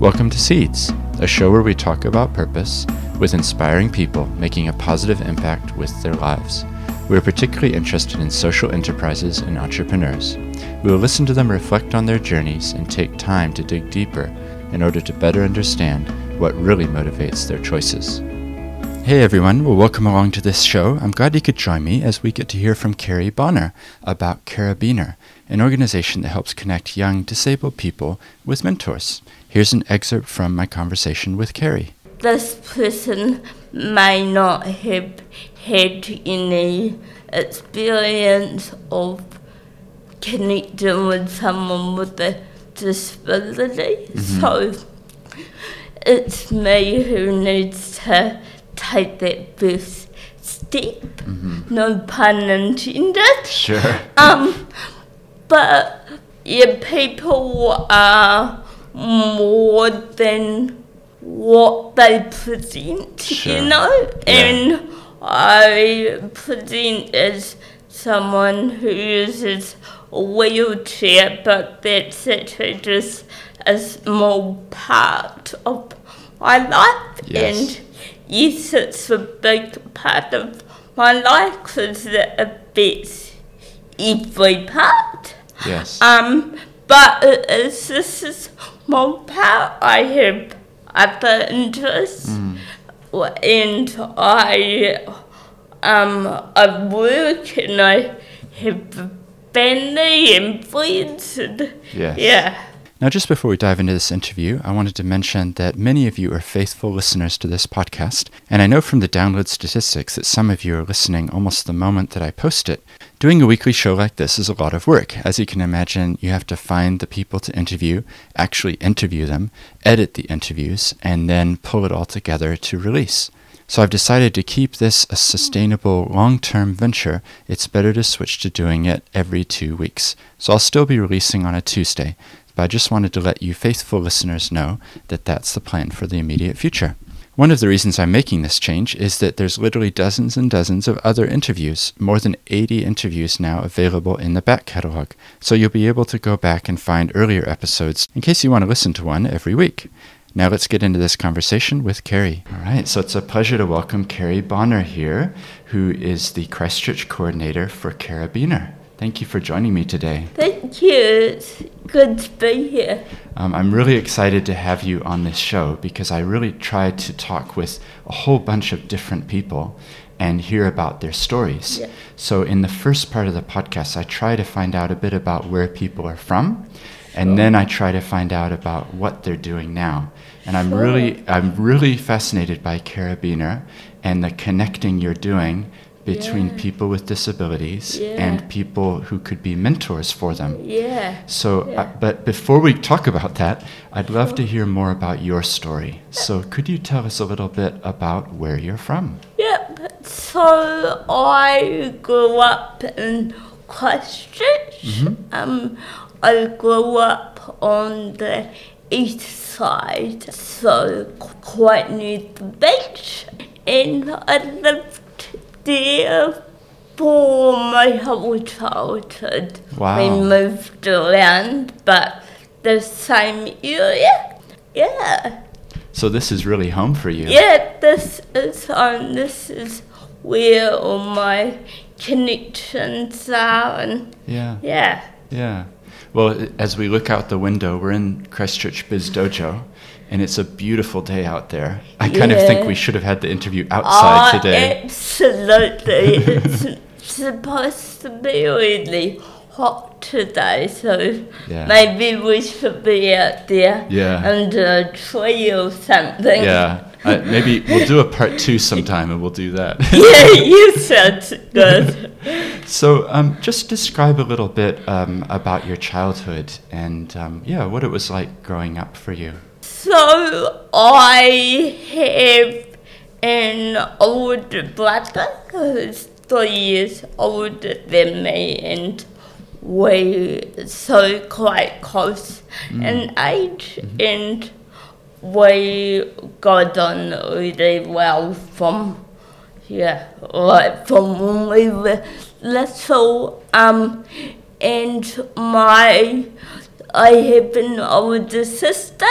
Welcome to Seeds, a show where we talk about purpose with inspiring people making a positive impact with their lives. We are particularly interested in social enterprises and entrepreneurs. We will listen to them reflect on their journeys and take time to dig deeper in order to better understand what really motivates their choices. Hey everyone, well, welcome along to this show. I'm glad you could join me as we get to hear from Carrie Bonner about Carabiner, an organization that helps connect young disabled people with mentors. Here's an excerpt from my conversation with Carrie. This person may not have had any experience of connecting with someone with a disability, so it's me who needs to take that first step. No pun intended. Sure. Um, but yeah, people are more than what they present, Sure. you know, Yeah. and I present as someone who uses a wheelchair, but that's actually just a small part of my life, Yes. and yes, it's a big part of my life because it affects every part. Yes. Um, but it is just a part. I have other interests, and I um I work and I have family and friends. And, Yes. Yeah. Now, just before we dive into this interview, I wanted to mention that many of you are faithful listeners to this podcast, and I know from the download statistics that some of you are listening almost the moment that I post it. Doing a weekly show like this is a lot of work. As you can imagine, you have to find the people to interview, actually interview them, edit the interviews, and then pull it all together to release. So I've decided to keep this a sustainable long-term venture. It's better to switch to doing it every two weeks. So I'll still be releasing on a Tuesday, but I just wanted to let you faithful listeners know that that's the plan for the immediate future. One of the reasons I'm making this change is that there's literally dozens and dozens of other interviews, more than 80 interviews now available in the back catalog. So you'll be able to go back and find earlier episodes in case you want to listen to one every week. Now let's get into this conversation with Carrie. All right, so it's a pleasure to welcome Carrie Bonner here, who is the Christchurch coordinator for Carabiner. Thank you for joining me today. Thank you. It's good to be here. Um, I'm really excited to have you on this show because I really tried to talk with a whole bunch of different people and hear about their stories. Yeah. So, in the first part of the podcast, I try to find out a bit about where people are from, and then I try to find out about what they're doing now. And I'm Sure. really, I'm really fascinated by Carabiner and the connecting you're doing between Yeah. people with disabilities Yeah. and people who could be mentors for them. Yeah. So, Yeah. uh, but before we talk about that, I'd love to hear more about your story. So, could you tell us a little bit about where you're from? Yep. So I grew up in Christchurch. Um, I grew up on the east side, so quite near the beach, and I lived there for my whole childhood. Wow. We moved around, but the same area. Yeah. So, this is really home for you. Yeah, this is home. this is where all my connections are, and Yeah. yeah, Yeah. Well, as we look out the window, we're in Christchurch Biz Dojo, and it's a beautiful day out there. I kind of think we should have had the interview outside oh, today. absolutely, it's supposed to be really hot today, so Yeah. maybe we should be out there Yeah. under a tree or something. Yeah. Uh, maybe we'll do a part two sometime, and we'll do that. yeah, you sound good. So, um, just describe a little bit um, about your childhood and, um, yeah, what it was like growing up for you. So I have an older brother who's three years older than me, and we so quite close in age, and we got on really well from yeah, like from when we were little. Um, and my I have an older sister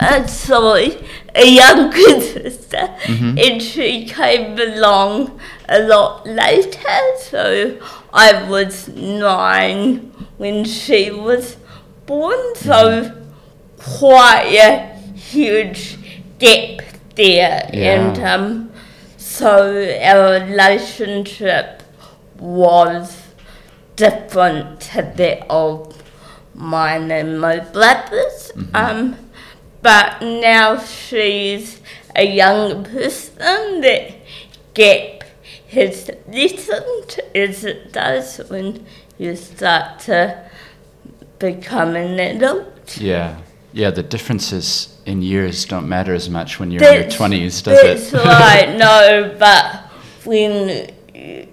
uh, sorry, a younger sister, and she came along a lot later. So I was nine when she was born. So quite a huge gap there, Yeah. and um, so our relationship was different to that of mine and my brothers. Um, but now she's a young person. That gap has lessened as it does when you start to become an adult. Yeah. Yeah, the differences in years don't matter as much when you're in your 20s, does That's it? right, no, but when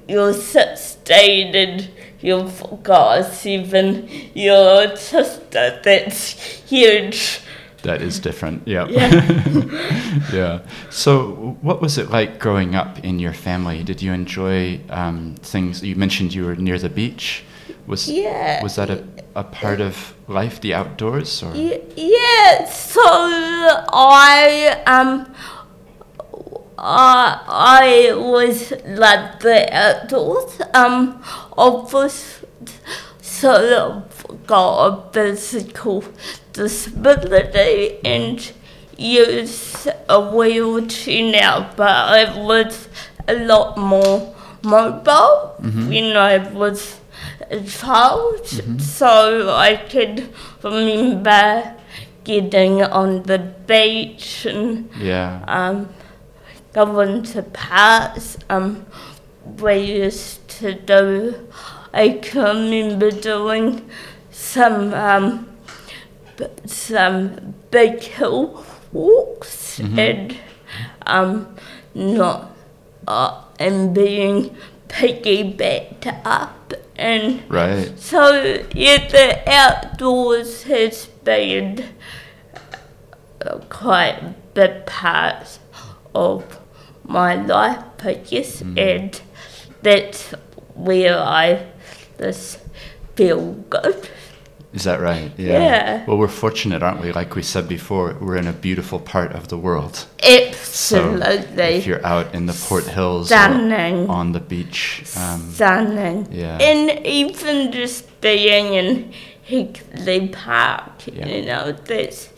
you're 16 and you've got a seven year old sister, that's huge. That is different. Yep. Yeah. yeah. So, what was it like growing up in your family? Did you enjoy um, things? You mentioned you were near the beach. Was Yeah. was that a, a part of life, the outdoors, or Yeah, so I um I I was like the outdoors um obvious so got a physical disability and use a wheelchair now but I was a lot more mobile when I was a child so I can remember getting on the beach and yeah, um, going to parks. Um, we used to do. I can remember doing some um, some big hill walks and um, not uh, and being piggybacked up and right? so yeah, the outdoors has been uh, quite a big part of my life, I guess, and that's where I just feel good. Is that right? Yeah. Well, we're fortunate, aren't we? Like we said before, we're in a beautiful part of the world. So Absolutely if you're out in the Port Hills Stunning. or on the beach, um, stunning. yeah. And even just being in Hagley Park, Yeah. you know, that's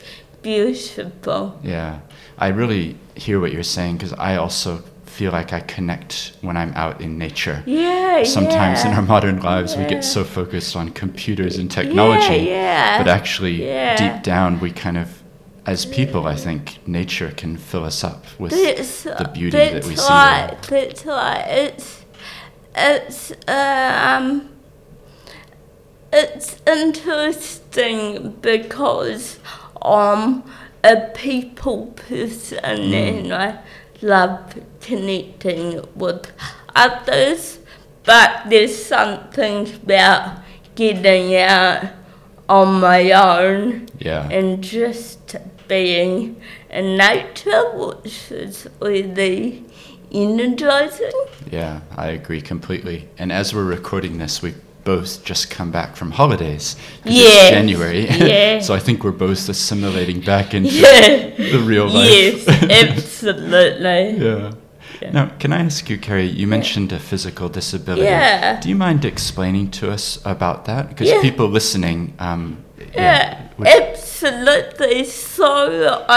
beautiful. Yeah, I really hear what you're saying because I also feel like I connect when I'm out in nature. Yeah, Sometimes in our modern lives, we get so focused on computers and technology, yeah. yeah. but actually, Yeah. deep down, we kind of, as people, I think nature can fill us up with That's, the beauty that we see right, That's right. It's it's um it's interesting because I'm a people person and I love connecting with others, but there's something about getting out on my own Yeah, and just being in nature, which is really energizing. yeah, I agree completely. And as we're recording this, we both just come back from holidays. Yeah. It's January. Yeah. so I think we're both assimilating back into Yeah. the real life. Yes, absolutely. Yeah. Yeah. Now, can I ask you, Carrie? You mentioned a physical disability. Yeah. Do you mind explaining to us about that? Because people listening, um, Yeah, would- absolutely. So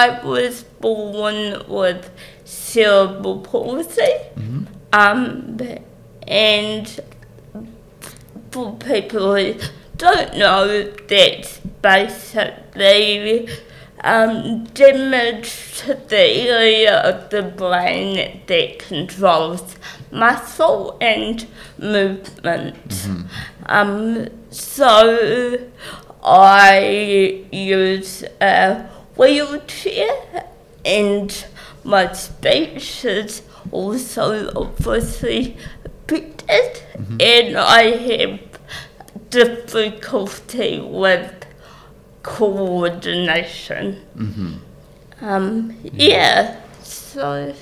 I was born with cerebral palsy, um, and for people who don't know, that's basically um, damage to the area of the brain that controls muscle and movement. Um, so I use a wheelchair and my speech is also obviously affected and I have difficulty with coordination. Um, yeah, so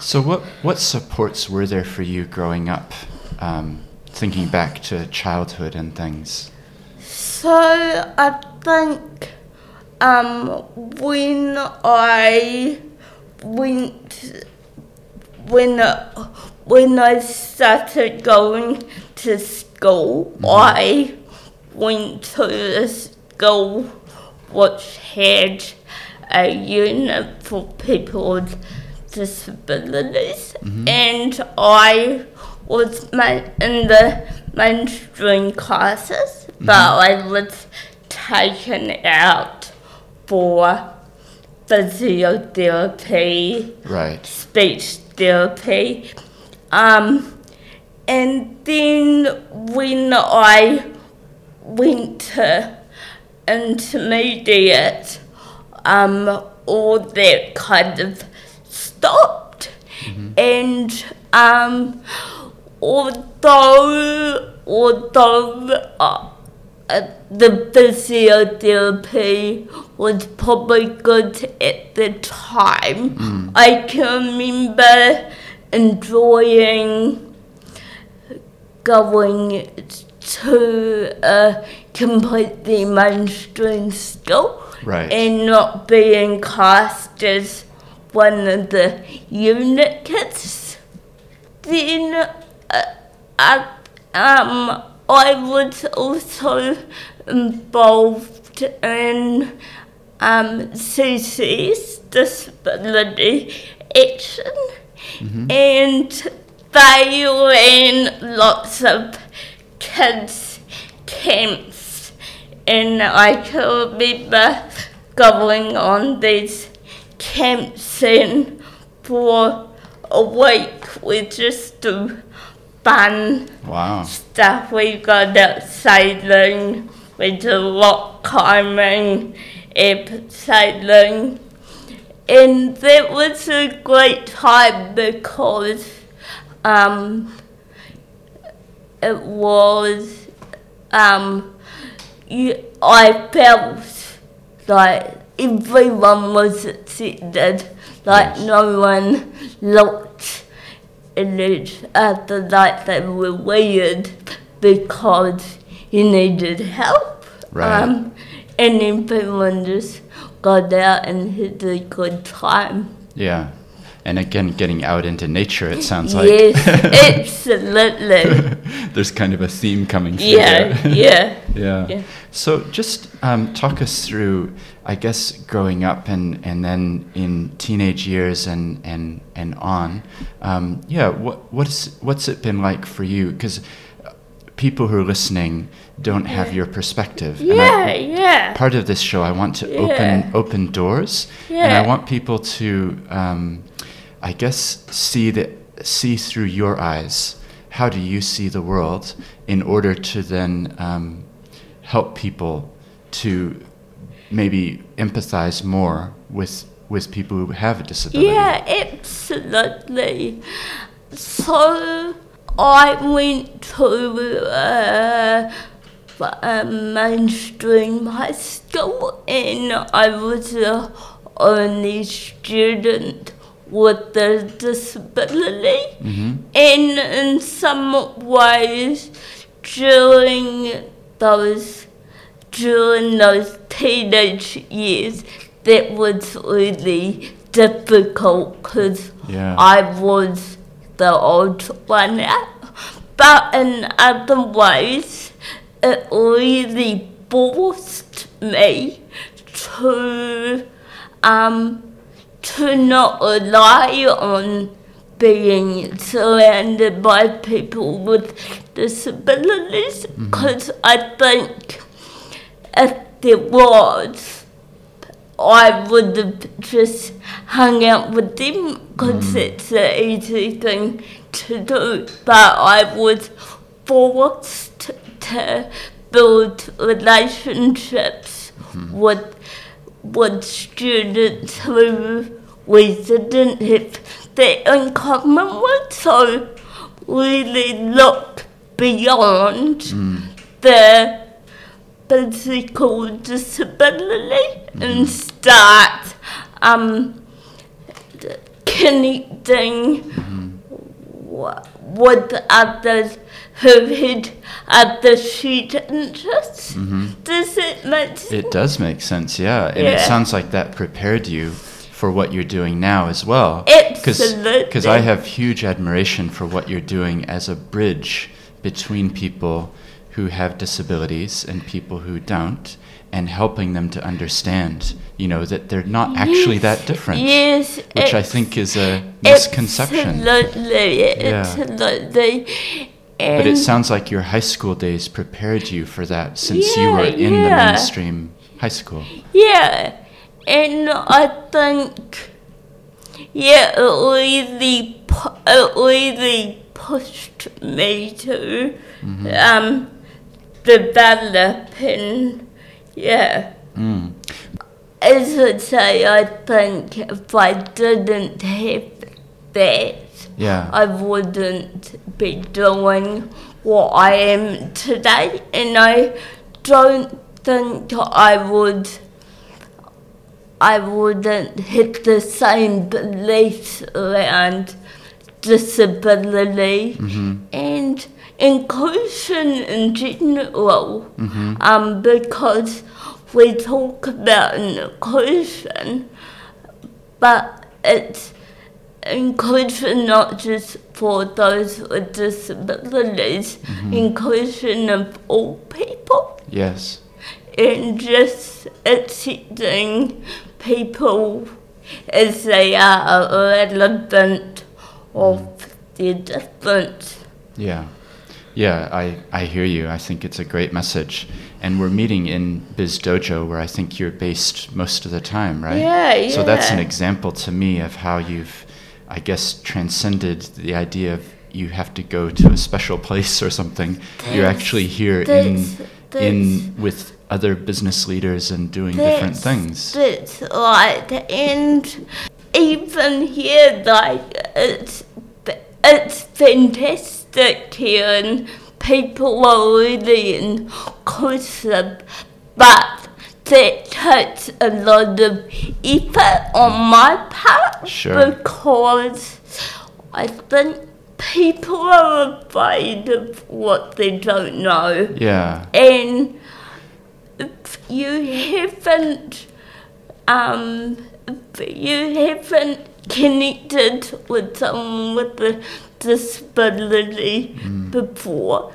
So, what what supports were there for you growing up? Um, thinking back to childhood and things. So I think um, when I went, when, when I started going to school, mm-hmm. I went to a school which had a unit for people with disabilities, mm-hmm. and I was in the mainstream classes, mm-hmm. but I was taken out for physiotherapy, Right. speech therapy. Um, and then when I went to intermediate, um, all that kind of stopped. And um, although, although uh, uh, the physiotherapy was probably good at the time. I can remember enjoying going to a completely mainstream school Right. and not being cast as one of the unit kids. Then uh, I, um, I was also involved in um, CCS disability action, and they ran lots of kids camps, and I can remember going on these camps and for a week we just do fun Wow. stuff. We got out sailing, we do rock climbing, air sailing. And that was a great time because um, it was, um, you, I felt like everyone was accepted, like Yes. no one looked in it after like they were weird because you needed help. Right. Um, and everyone just got there and had a good time. Yeah. And again, getting out into nature, it sounds like. yes, absolutely. There's kind of a theme coming through. yeah, yeah. Yeah. Yeah. So just um, talk us through, I guess, growing up and, and then in teenage years and, and, and on. Um, yeah, what, what's, what's it been like for you? Because people who are listening don't have your perspective. and I- Yeah, yeah. part of this show, I want to Yeah. open open doors, and I want people to, um, I guess, see the see through your eyes. How do you see the world in order to then um, help people to maybe empathize more with with people who have a disability? Yeah, absolutely. So I went to uh, a mainstream high school and I was the only student with a disability. hmm And in some ways, during those during those teenage years, that was really difficult because Yeah. I was the old one out. But in other ways, it really forced me to um, to not rely on being surrounded by people with disabilities because I think if there was, I would have just hung out with them because mm. it's an easy thing to do. But I was forced to build relationships mm-hmm. with with students who we didn't have that in common with. So really look beyond mm. the physical hmm. disability and start um, connecting hmm. wi- with others who had other sheet interests. Mm-hmm. Does it make sense? It does make sense, yeah. And it sounds like that prepared you for what you're doing now as well. Absolutely. Because I have huge admiration for what you're doing as a bridge between people who have disabilities and people who don't, and helping them to understand, you know, that they're not actually that different. Yes, Which I think is a misconception. Absolutely, Yeah. absolutely. And But it sounds like your high school days prepared you for that since you were Yeah, in the mainstream high school. Yeah, and I think, yeah, it really, it really pushed me to um, develop and, yeah. Mm. As I say, I think if I didn't have that, Yeah. I wouldn't be doing what I am today, and I don't think I would. I wouldn't hit the same beliefs around disability and inclusion in general, um, because we talk about inclusion, but it's inclusion not just for those with disabilities, inclusion of all people, Yes. and just accepting people as they are relevant of their difference. Yeah. Yeah, I, I hear you. I think it's a great message. And we're meeting in Biz Dojo where I think you're based most of the time, right? Yeah, yeah. So that's an example to me of how you've, I guess, transcended the idea of you have to go to a special place or something. you're actually here that's- in in with other business leaders and doing different things. That's right, and even here, like it's it's fantastic and people are really inclusive, but that takes a lot of effort on my part Sure. because I think people are afraid of what they don't know Yeah. and if you haven't um if you haven't connected with someone with a disability before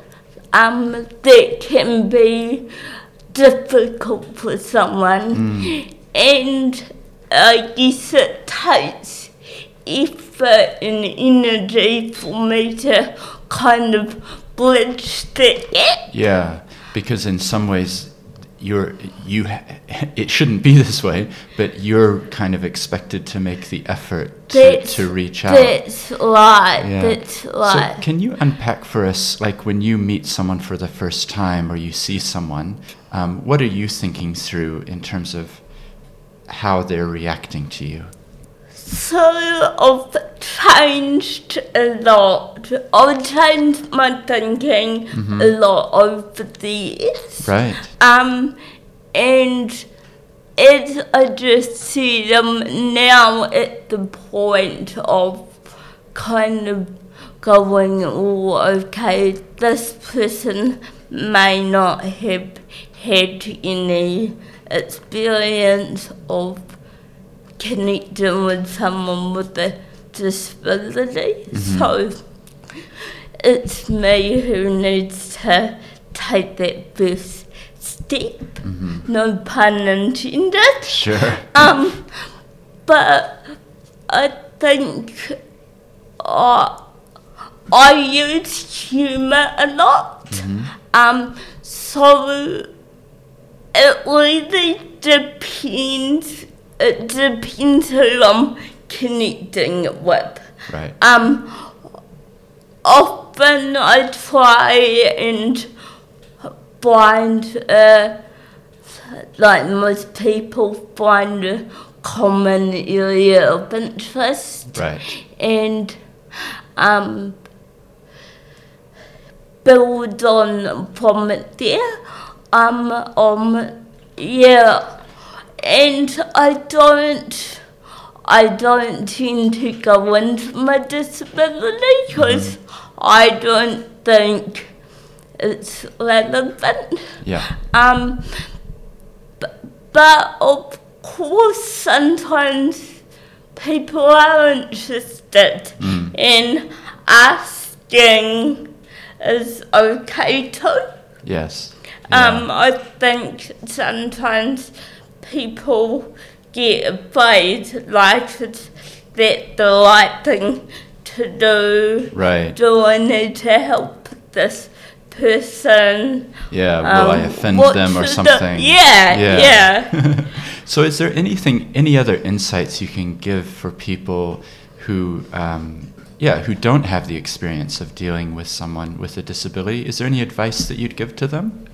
um that can be difficult for someone. And I guess it takes effort and energy for me to kind of bridge that gap. Yeah, because in some ways, you're you. It shouldn't be this way, but you're kind of expected to make the effort to, to reach out. That's right. Yeah. That's right. So can you unpack for us, like when you meet someone for the first time or you see someone, um, what are you thinking through in terms of how they're reacting to you? So I've changed a lot. I've changed my thinking a lot over the years. Right. Um, and as I just see them now at the point of kind of going, oh, okay, this person may not have had any experience of connecting with someone with a disability. So it's me who needs to take that first step. No pun intended. Sure. Um, but I think uh, I use humour a lot. Um, so it really depends. It depends who I'm connecting with. Right. Um, often I try and find, uh, like most people, find a common area of interest Right. and um, build on from there. Um, um, yeah, and I don't, I don't tend to go into my disability because I don't think it's relevant. Yeah. Um, but, but of course, sometimes people are interested Mm. in asking is okay too. Yes. Um, I think sometimes people get afraid like it's that the right thing to do. right. Do I need to help this person? Yeah. Will I Um, offend them or something? yeah, yeah. so, is there anything, any other insights you can give for people who, um, yeah, who don't have the experience of dealing with someone with a disability? Is there any advice that you'd give to them?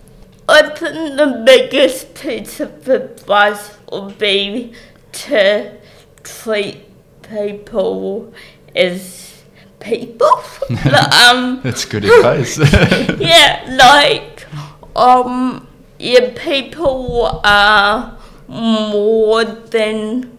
I think the biggest piece of advice would be to treat people as people. um, That's good advice. yeah, like, um, yeah, people are more than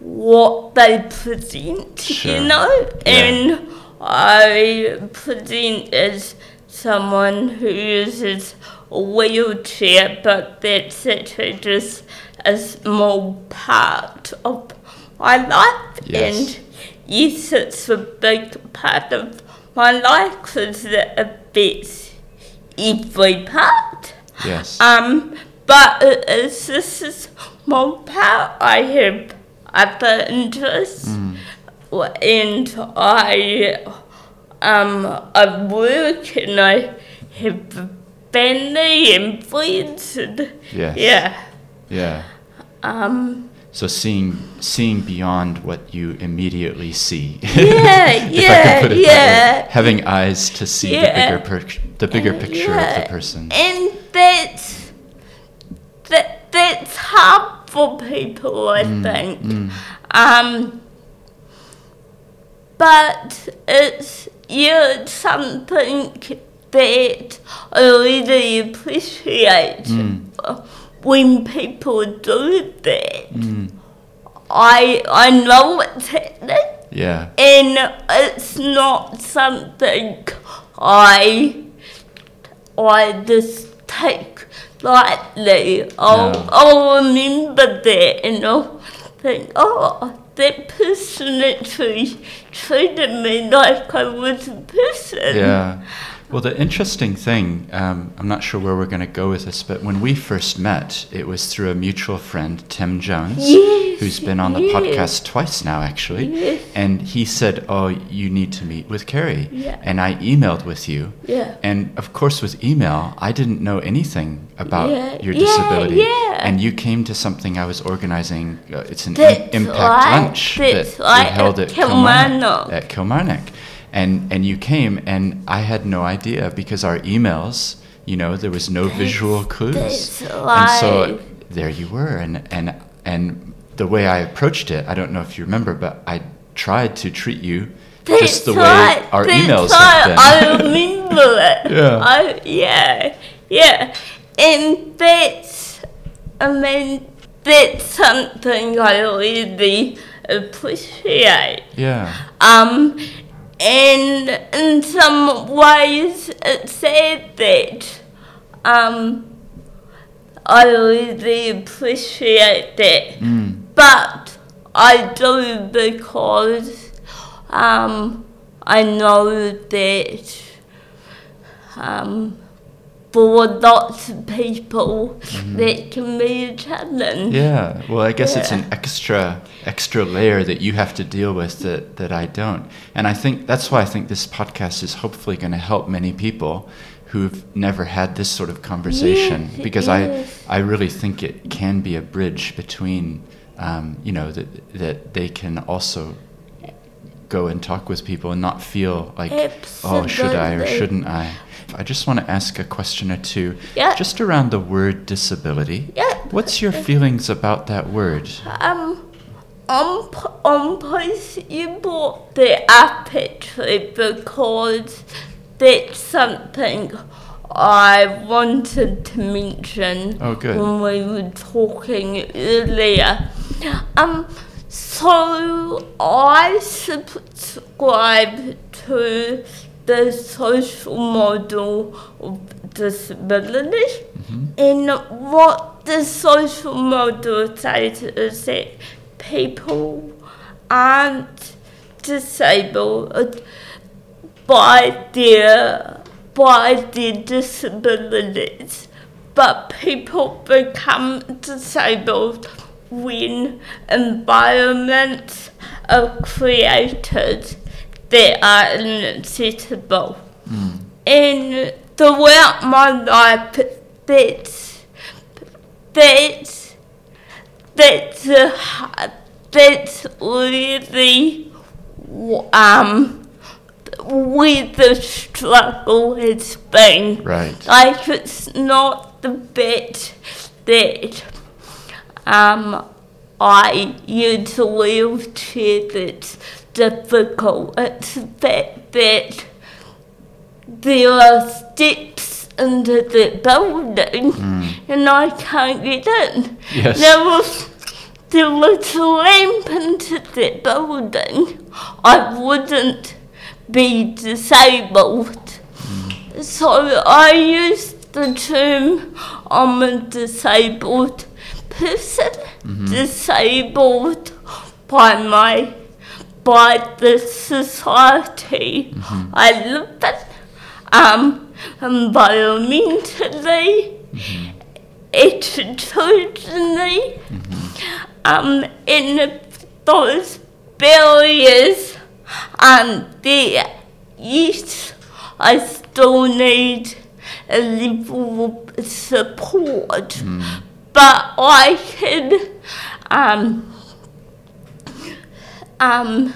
what they present, Sure. you know? Yeah. And I present as someone who uses wheelchair, but that's actually just a small part of my life. Yes. And yes, it's a big part of my life because it affects every part. yes. Um, but it is just a small part. I have other interests, Mm. and I um I work and I have and friends. And, Yes. Yeah. yeah. Um. So seeing seeing beyond what you immediately see. Yeah. yeah. can put it that way. yeah. Having eyes to see Yeah. the bigger per- the bigger picture of the person. And that's that that's hard for people, I think. Mm. Um, but it's yeah, it's something that I really appreciate Mm. when people do that. Mm. I I know it's happening, Yeah. and it's not something I I just take lightly. I'll, No. I'll remember that and I'll think, oh, that person actually treated me like I was a person. Yeah. Well, the interesting thing, um, I'm not sure where we're going to go with this, but when we first met, it was through a mutual friend, Tim Jones, Yes, who's been on the yes. podcast twice now, actually. Yes. And he said, Oh, you need to meet with Carrie. Yeah. And I emailed with you. Yeah. And of course, with email, I didn't know anything about Yeah, your disability. yeah. And you came to something I was organizing. Uh, it's an im- impact lunch that we held at at Kilmarnock. Kilmarnock. At Kilmarnock. And, and you came, and I had no idea because our emails, you know, there was no visual clues. And so there you were. And, and, and the way I approached it, I don't know if you remember, but I tried to treat you just the way our emails right, have been. I remember it. Yeah. I, yeah, yeah. And that's, I mean, that's something I really appreciate. yeah. Um, and in some ways, it's sad that um, I really appreciate that. Mm. But I do because um, I know that um, for lots of people that can be a challenge. Yeah. Well, I guess it's an extra extra layer that you have to deal with that that I don't. And I think that's why I think this podcast is hopefully going to help many people who've never had this sort of conversation Yes, because is. I I really think it can be a bridge between um, you know that that they can also go and talk with people and not feel like oh should I or shouldn't I. I just want to ask a question or two Yeah. just around the word disability. Yeah. What's your feelings about that word? Um, on, p- on place you brought the up actually because that's something I wanted to mention Oh, good. when we were talking earlier. Um, so I subscribe to the social model of disability. Mm-hmm. And what the social model says is that people aren't disabled by their by their disabilities but people become disabled when environments are created that are inaccessible. And throughout my life, that's that's that's uh, that's really um where the struggle has been. Right. Like it's not the bit that um I use a wheelchair it's difficult. It's the fact that there are steps into the building and I can't get in. Yes. There was there was a lamp into the building. I wouldn't be disabled. So I use the term I'm a disabled person, disabled by my by the society. I live in, um, environmentally, attitudinally, um, in those barriers and there, yes, I still need a level of support, but I can um, um,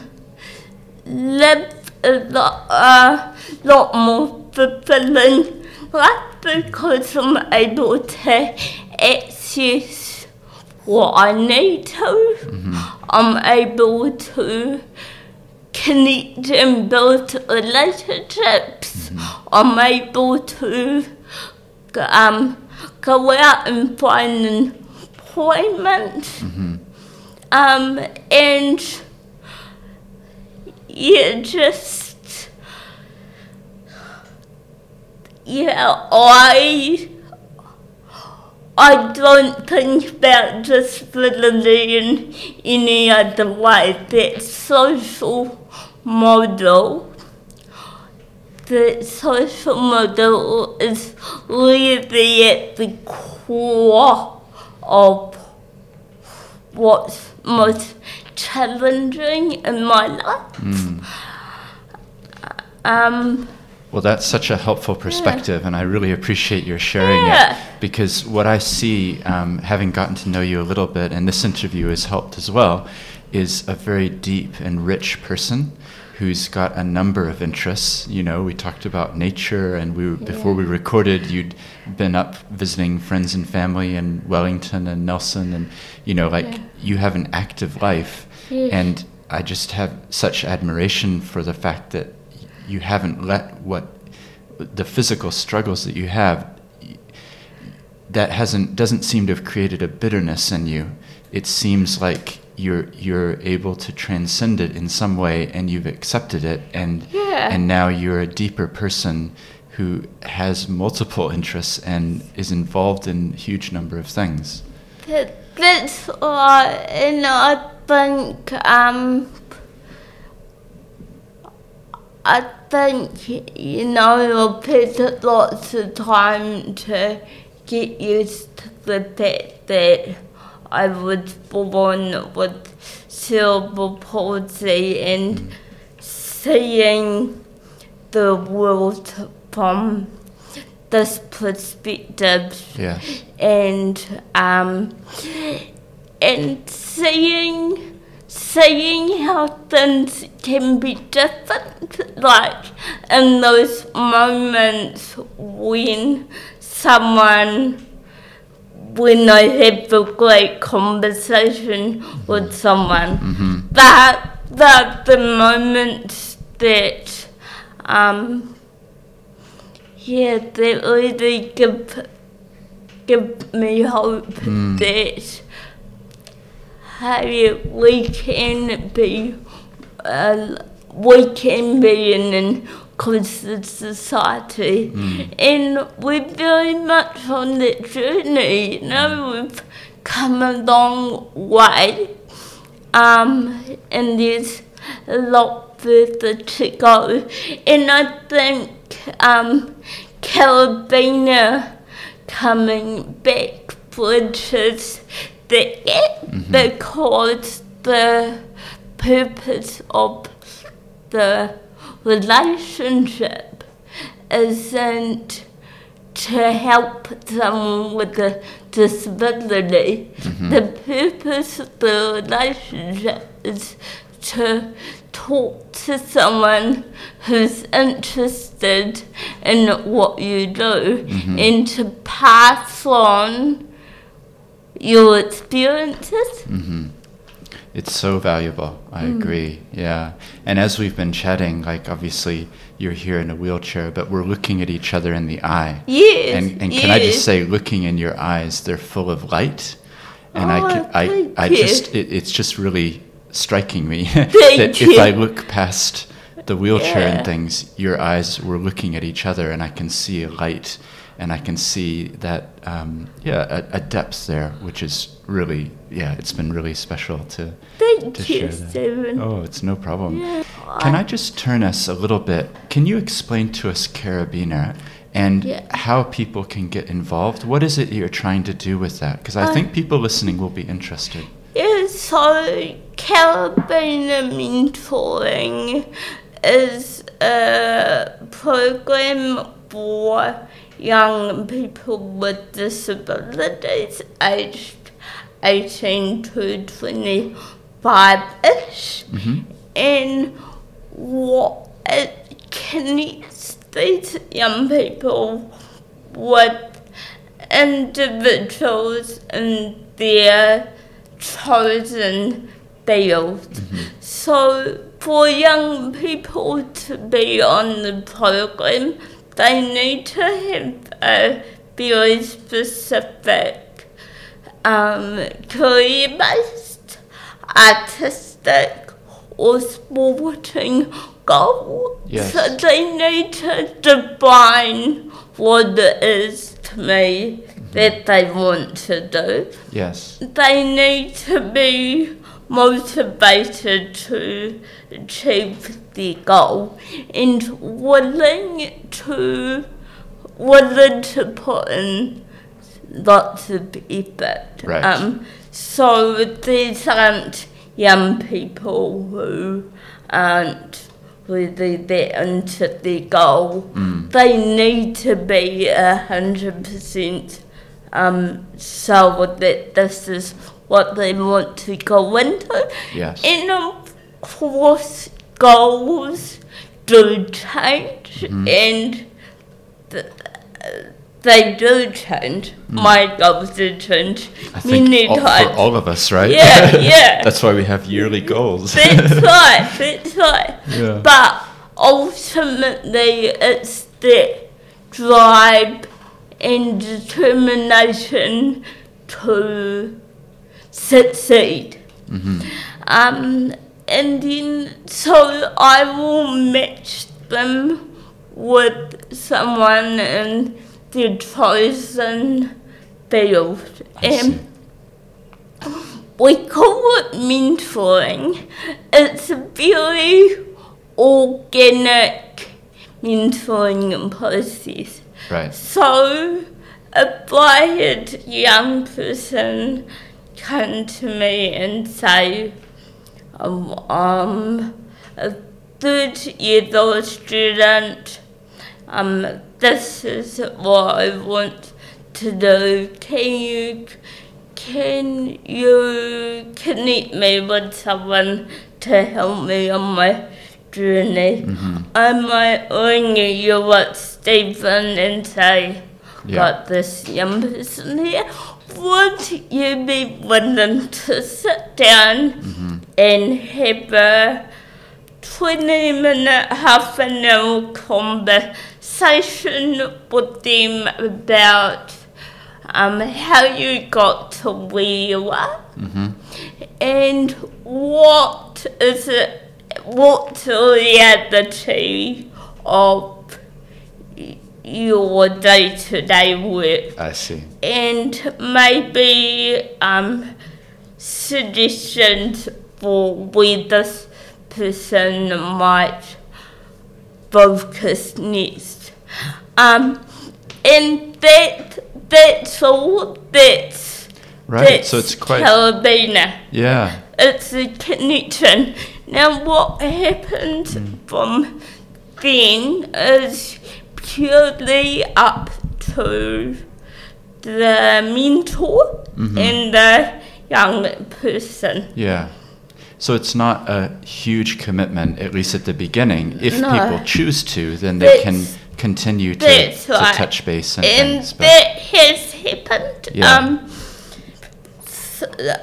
live a lot, uh, lot more fulfilling life because I'm able to access what I need to. I'm able to connect and build relationships. I'm able to um, out and find employment. Um, and yeah, just yeah, I I don't think about disability in any other way. That social model, the social model is really at the core of what's most challenging in my life. Um, Well, that's such a helpful perspective, and I really appreciate your sharing Yeah. it. Because what I see, um, having gotten to know you a little bit, and this interview has helped as well, is a very deep and rich person who's got a number of interests. You know, we talked about nature, and we before we recorded, you'd been up visiting friends and family in Wellington and Nelson, and you know, like Yeah. you have an active life, Yeah. and I just have such admiration for the fact that you haven't let what the physical struggles that you have that hasn't doesn't seem to have created a bitterness in you it seems like you're you're able to transcend it in some way and you've accepted it and Yeah. and now you're a deeper person who has multiple interests and is involved in a huge number of things that, that's why, and I think, um, I think, you know, I've had lots of time to get used to the fact that I was born with cerebral palsy and seeing the world from this perspective. Yeah. And um, and seeing seeing how things can be different, like in those moments when someone when I have a great conversation with someone, that that the moments that um yeah that really give give me hope that hey, we can be uh, we can be in an closer society. And we're very much on that journey. You know, we've come a long way. Um, and there's a lot further to go. And I think um, Carabiner coming back bridges the gap because the purpose of the relationship isn't to help someone with a disability. Mm-hmm. The purpose of the relationship is to talk to someone who's interested in what you do mm-hmm. and to pass on your experiences. Mm-hmm. It's so valuable. I agree. Yeah. And as we've been chatting, like obviously you're here in a wheelchair, but we're looking at each other in the eye. Yes. And, and can I just say, looking in your eyes, they're full of light. And Oh, I, can, I, I you. just, it, it's just really striking me that you. if I look past the wheelchair Yeah. and things, your eyes were looking at each other, and I can see a light, and I can see that, um, yeah, a, a depth there, which is really, yeah, it's been really special to, Thank to you, share that. Stephen. Oh, it's no problem. Yeah. Can I just turn us a little bit? Can you explain to us Carabiner and Yeah. how people can get involved? What is it you're trying to do with that? Because I Uh, think people listening will be interested. Yeah, so Carabiner Mentoring is a program for young people with disabilities aged 18 to 25-ish. And mm-hmm. what it connects these young people with individuals in their chosen field. Mm-hmm. So for young people to be on the program, they need to have a very specific um, career-based, artistic or sporting goal. Yes. So they need to define what it is to me that they want to do. Yes. They need to be motivated to achieve their goal and willing to willing to put in lots of effort. Right. Um, so these aren't young people who aren't really that into their goal. They need to be a hundred percent um sure that this is what they want to go into. Yes. And of course goals do change mm-hmm. and th- they do change. Mm. My goals do change I many all, times. for all of us, right? Yeah, yeah. That's why we have yearly goals. That's right, that's right. Yeah. But ultimately, it's the drive and determination to succeed. Mm-hmm. Um, and then, so I will match them with someone in the chosen field. And we call it mentoring. It's a very organic mentoring process. Right. So, if I had a young person come to me and say, um, a third year old student, um, this is what I want to do. Can you can you connect me with someone to help me on my journey? I might ring you what Stephen and say, Yeah. got this young person here. Would you be willing to sit down and have a 20 minute, half an hour conversation with them about um, how you got to where you are and what is it, what reality of your day to day work I see. and maybe um, suggestions for where this person might focus next. Um, and that that's all. That's Right. that's So it's quite. Carabiner. Yeah. It's a connection. Now, what happens from then is purely up to the mentor and the young person. Yeah. So it's not a huge commitment, at least at the beginning. If No. people choose to, then they can continue to, to right. touch base and, and things. That has happened. Yeah. Um,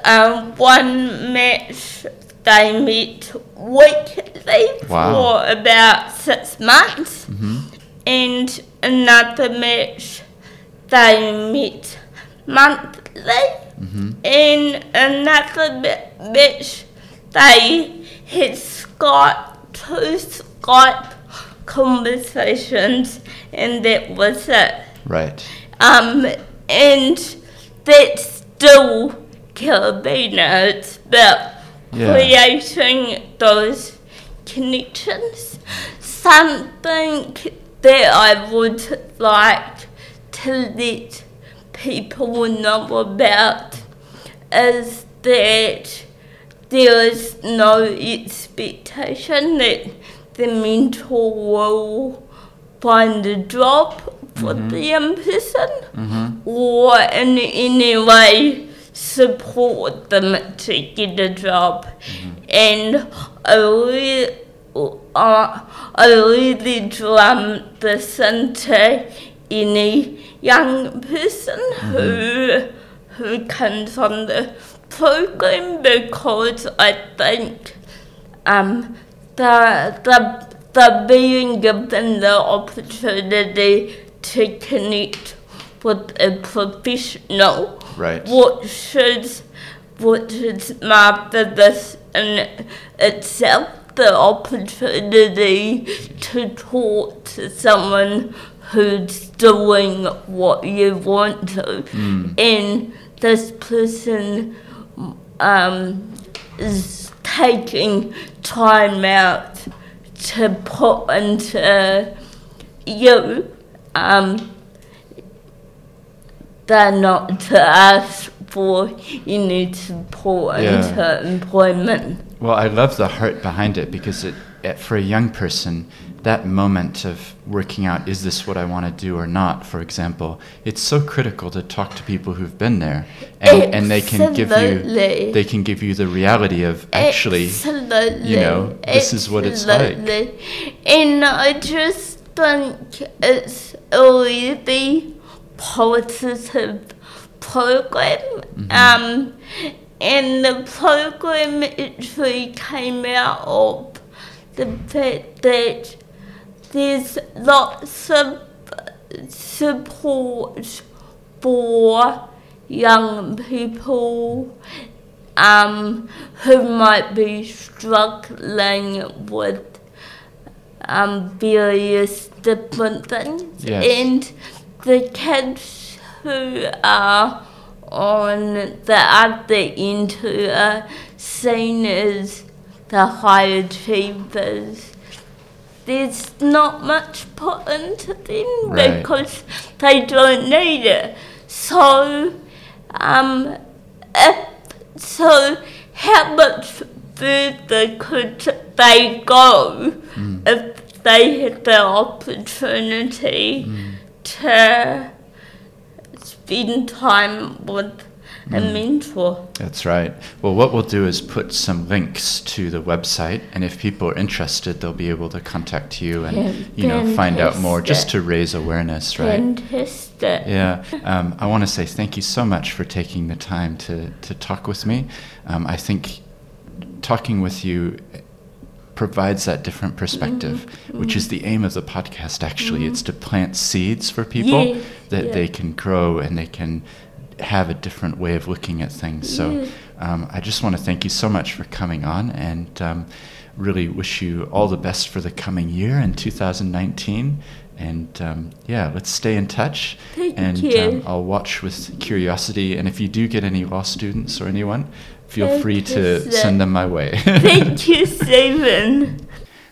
um, one match they met weekly Wow. for about six months, Mm-hmm. and another match they met monthly, Mm-hmm. and another ma- match they had Skype two Skype conversations, and that was it. right. Um, and that's still Carabiner. It's about Yeah. creating those connections. Something that I would like to let people know about is that there is no expectation that the mentor will find a job for mm-hmm. the young person mm-hmm. or in any way support them to get a job. Mm-hmm. And I uh, really, uh, I really drum this into any young person who who comes on the program because I think um, the, the, the being given the opportunity to connect with a professional, Right. what should, what is marvelous in itself, the opportunity to talk to someone who's doing what you want to, and this person um, is taking time out to put into you, um, they're not to ask for any support Yeah. into employment. Well, I love the heart behind it because it, it, for a young person, that moment of working out is this what I want to do or not, for example, it's so critical to talk to people who've been there, and, and they can give you they can give you the reality of actually, Absolutely. you know, this is what it's like. And I just think it's a really positive program. Mm-hmm. Um, and the program actually came out of the fact that there's lots of support for young people um, who might be struggling with um, various different things. Yes. And the kids who are on the other end who are seen as the high achievers, there's not much put into them Right. because they don't need it. So, um, if, so how much further could they go hmm. if they had the opportunity hmm. to spend time with a mentor? That's right. Well, what we'll do is put some links to the website, and if people are interested, they'll be able to contact you and Yeah, you know find out more, just to raise awareness, right? Fantastic. Yeah, um, I want to say thank you so much for taking the time to, to talk with me. Um, I think talking with you provides that different perspective, which is the aim of the podcast, actually. It's to plant seeds for people Yeah, that yeah. they can grow and they can have a different way of looking at things. So Um, I just want to thank you so much for coming on and um, really wish you all the best for the coming year in 2019. And um, yeah, let's stay in touch. Thank and you. Um, I'll watch with curiosity. And if you do get any law students or anyone, feel Thank free to send them my way. Thank you, Stephen.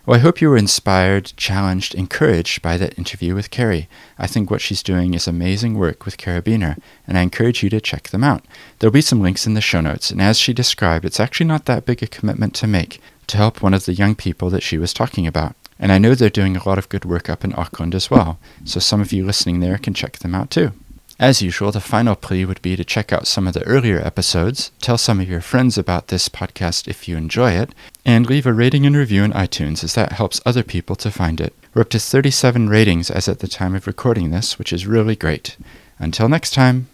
Well, I hope you were inspired, challenged, encouraged by that interview with Carrie. I think what she's doing is amazing work with Carabiner, and I encourage you to check them out. There'll be some links in the show notes, and as she described, it's actually not that big a commitment to make to help one of the young people that she was talking about. And I know they're doing a lot of good work up in Auckland as well, so some of you listening there can check them out too. As usual, the final plea would be to check out some of the earlier episodes, tell some of your friends about this podcast if you enjoy it, and leave a rating and review in iTunes as that helps other people to find it. We're up to 37 ratings as at the time of recording this, which is really great. Until next time.